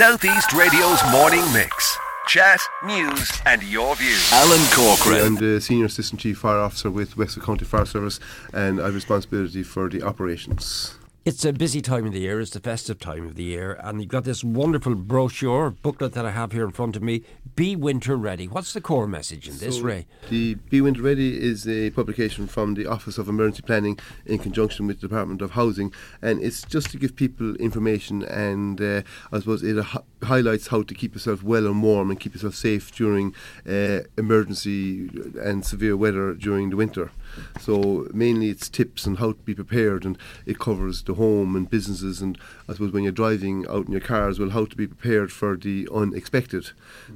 Southeast Radio's morning mix. Chat, news, and your views. Alan Corcoran. I'm the uh, Senior Assistant Chief Fire Officer with Wexford County Fire Service and I have responsibility for the operations. It's a busy time of the year, it's the festive time of the year, and you've got this wonderful brochure, booklet that I have here in front of me, Be Winter Ready. What's the core message in this, So, Ray? The Be Winter Ready is a publication from the Office of Emergency Planning in conjunction with the Department of Housing, and it's just to give people information and uh, I suppose it hi- highlights how to keep yourself well and warm and keep yourself safe during uh, emergency and severe weather during the winter. So mainly it's tips on how to be prepared, and it covers the home and businesses, and I suppose when you're driving out in your car as well, how to be prepared for the unexpected.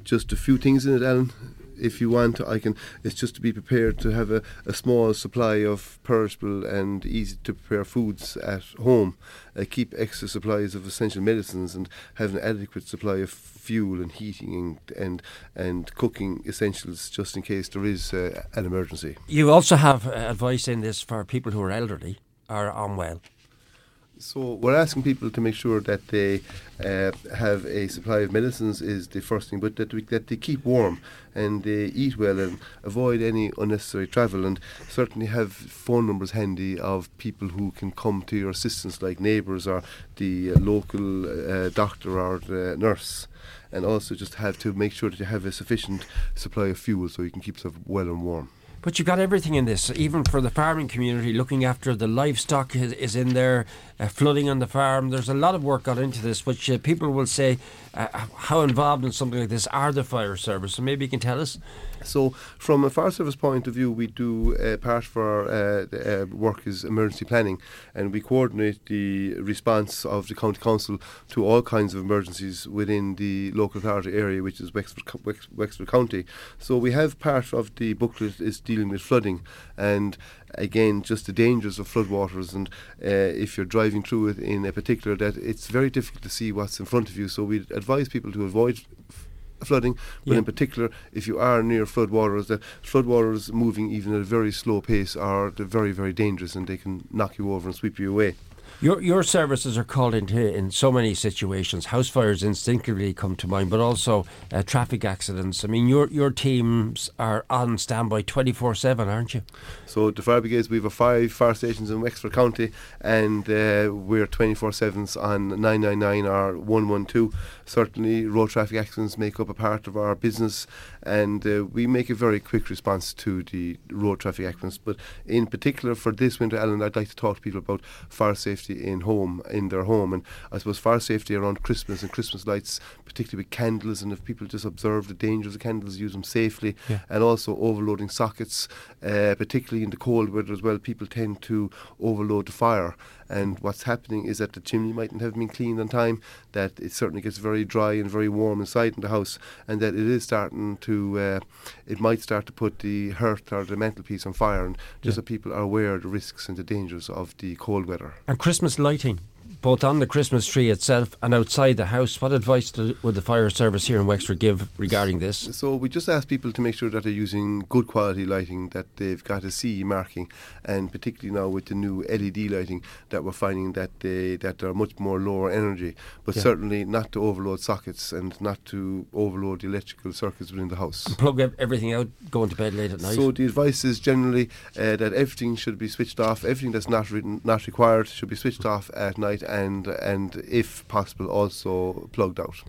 Just a few things in it, Alan. If you want, I can. It's just to be prepared to have a, a small supply of perishable and easy to prepare foods at home. Uh, keep extra supplies of essential medicines and have an adequate supply of fuel and heating and and, and cooking essentials just in case there is uh, an emergency. You also have uh, advice in this for people who are elderly or unwell. So we're asking people to make sure that they uh, have a supply of medicines is the first thing, but that we, that they keep warm and they eat well and avoid any unnecessary travel, and certainly have phone numbers handy of people who can come to your assistance, like neighbours or the local uh, doctor or the nurse. And also just have to make sure that you have a sufficient supply of fuel so you can keep yourself well and warm. But you've got everything in this, even for the farming community, looking after the livestock is, is in there, uh, flooding on the farm. There's a lot of work got into this, which uh, people will say, uh, how involved in something like this are the fire service? So maybe you can tell us. So, from a fire service point of view, we do uh, part of our uh, uh, work is emergency planning, and we coordinate the response of the county council to all kinds of emergencies within the local authority area, which is Wexford, Wex- Wexford County. So, we have part of the booklet is dealing with flooding, and again, just the dangers of floodwaters, and uh, if you're driving through it in a particular, that it's very difficult to see what's in front of you. So, we advise people to avoid f- flooding, but Yeah. in particular, if you are near floodwaters, that floodwaters moving even at a very slow pace are very, very dangerous and they can knock you over and sweep you away. Your your services are called into in so many situations. House fires instinctively come to mind, but also uh, traffic accidents. I mean, your your teams are on standby twenty four seven, aren't you? So the fire brigades, we have five fire stations in Wexford County, and uh, we're 24/7s on 999 or 112. Certainly, road traffic accidents make up a part of our business, and uh, we make a very quick response to the road traffic accidents. But in particular, for this winter, Alan, I'd like to talk to people about fire safety in home, in their home, and I suppose fire safety around Christmas and Christmas lights, particularly with candles, and if people just observe the dangers of candles, use them safely, Yeah. and also overloading sockets, uh, particularly in the cold weather as well. People tend to overload the fire, and what's happening is that the chimney mightn't have been cleaned on time. That it certainly gets very dry and very warm inside in the house, and that it is starting to, uh, it might start to put the hearth or the mantelpiece on fire, and just Yeah. so people are aware of the risks and the dangers of the cold weather. And Christmas lighting, both on the Christmas tree itself and outside the house. What advice do, would the fire service here in Wexford give regarding this? So we just ask people to make sure that they're using good quality lighting, that they've got a CE marking, and particularly now with the new LED lighting, that we're finding that they that are much more lower energy, but Yeah. certainly not to overload sockets and not to overload the electrical circuits within the house. Plug everything out, going to bed late at night. So the advice is generally uh, that everything should be switched off. Everything that's not written, not required should be switched off at night, and and if possible also plugged out.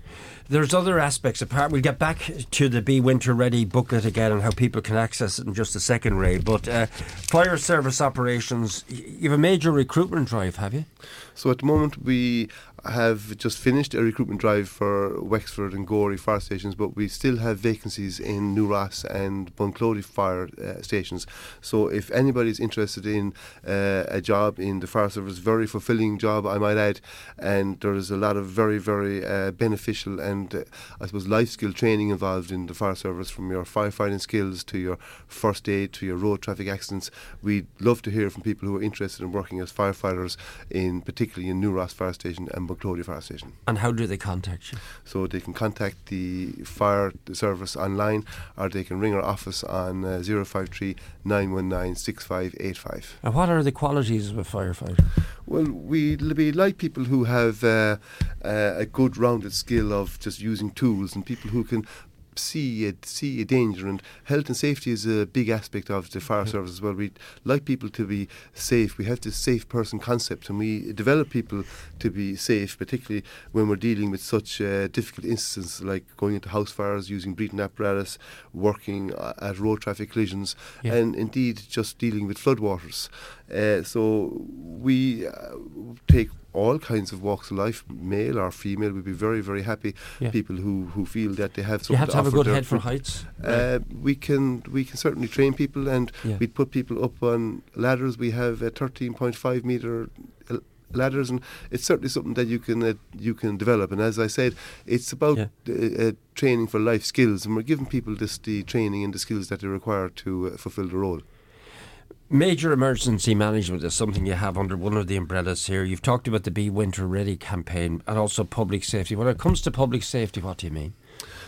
There's other aspects apart. We'll get back to the Be Winter Ready booklet again and how people can access it in just a second, Ray. But uh, fire service operations, you have a major recruitment drive, have you? So at the moment we have just finished a recruitment drive for Wexford and Gorey fire stations, but we still have vacancies in New Ross and Bunclody fire uh, stations. So if anybody's interested in uh, a job in the fire service, very fulfilling job, I might add, and there is a lot of very, very uh, beneficial and uh, I suppose life skill training involved in the fire service, from your firefighting skills to your first aid to your road traffic accidents. We'd love to hear from people who are interested in working as firefighters in particularly in New Ross Fire Station and Bunclody Fire Station. And how do they contact you? So they can contact the fire service online or they can ring our office on uh, 053 919 6585. And what are the qualities of a firefighter? Well, we we like people who have uh, uh, a good rounded skill of just using tools and people who can see a, see a danger and health and safety is a big aspect of the fire service as well. We like people to be safe. We have this safe person concept and we develop people to be safe, particularly when we're dealing with such uh, difficult instances like going into house fires, using breathing apparatus, working uh, at road traffic collisions, yeah. and indeed just dealing with floodwaters. Uh, so we uh, take all kinds of walks of life, male or female. We'd be very, very happy. Yeah. People who, who feel that they have something. You have to, to have a good head for heights. Uh, we can we can certainly train people, and yeah. we'd put people up on ladders. We have a 13.5 meter uh, ladders, and it's certainly something that you can uh, you can develop. And as I said, it's about yeah. uh, uh, training for life skills, and we're giving people this the training and the skills that they require to uh, fulfil the role. Major emergency management is something you have under one of the umbrellas here. You've talked about the Be Winter Ready campaign and also public safety. When it comes to public safety, what do you mean?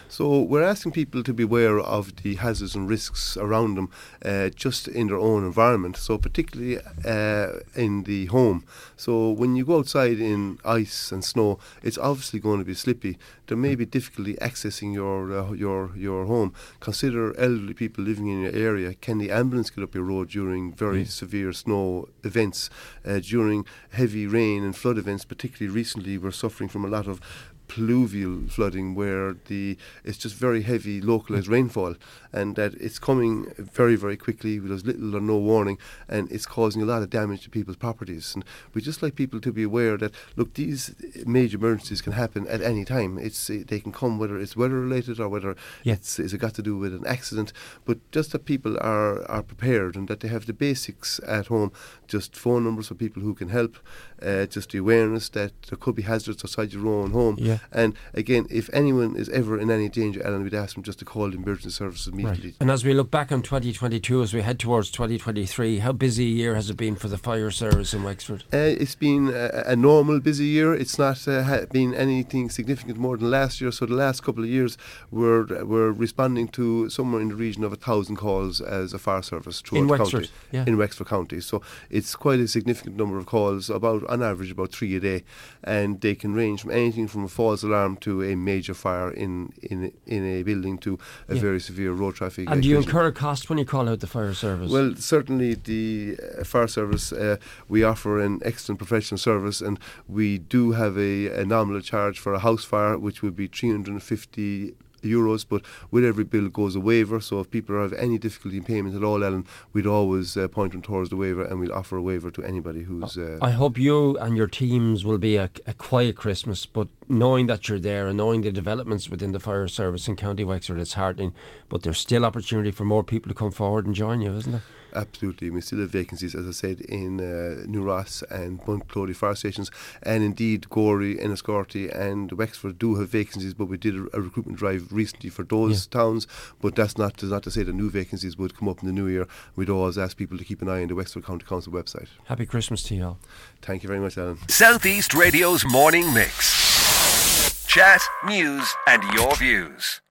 So we're asking people to be aware of the hazards and risks around them, uh, just in their own environment. So particularly uh, in the home. So when you go outside in ice and snow, it's obviously going to be slippy. There may be difficulty accessing your uh, your your home. Consider elderly people living in your area. Can the ambulance get up your road during very mm. severe snow events? Uh, during heavy rain and flood events, particularly recently, we're suffering from a lot of pluvial flooding where the it's just very heavy localized rainfall and that it's coming very very quickly with little or no warning and it's causing a lot of damage to people's properties and we just like people to be aware that look these major emergencies can happen at any time it's they can come whether it's weather related or whether yeah. it's, it's got to do with an accident but just that people are are prepared and that they have the basics at home just phone numbers for people who can help uh, just the awareness that there could be hazards outside your own home yeah. And again, if anyone is ever in any danger, Alan, we'd ask them just to call the emergency services immediately. Right. And as we look back on 2022, as we head towards 2023, how busy a year has it been for the fire service in Wexford? Uh, it's been a, a, normal busy year. It's not uh, been anything significant more than last year. So the last couple of years, we're we're responding to somewhere in the region of a thousand calls as a fire service throughout in the Wexford, county. Yeah. In Wexford County, so it's quite a significant number of calls. About on average, about three a day, and they can range from anything from a false alarm to a major fire in in in a building to a yeah. very severe road traffic. And do you incur a cost when you call out the fire service? Well, certainly the uh, fire service uh, we offer an excellent professional service, and we do have a, a nominal charge for a house fire, which would be three hundred and fifty euros, but with every bill goes a waiver. So if people have any difficulty in payment at all, Ellen, we'd always uh, point them towards the waiver, and we'll offer a waiver to anybody who's. Uh, I hope you and your teams will be a, a, quiet Christmas, but knowing that you're there and knowing the developments within the fire service in County Wexford, it's heartening. But there's still opportunity for more people to come forward and join you, isn't there? Absolutely. We still have vacancies, as I said, in uh, New Ross and Bunclody fire stations, and indeed Gorey, Enniscorthy, and Wexford do have vacancies. But we did a, a recruitment drive recently for those yeah. towns. But that's not to, not to say that new vacancies would come up in the new year. We'd always ask people to keep an eye on the Wexford County Council website. Happy Christmas to you all. Thank you very much, Alan. Southeast Radio's morning mix. Chat, news, and your views.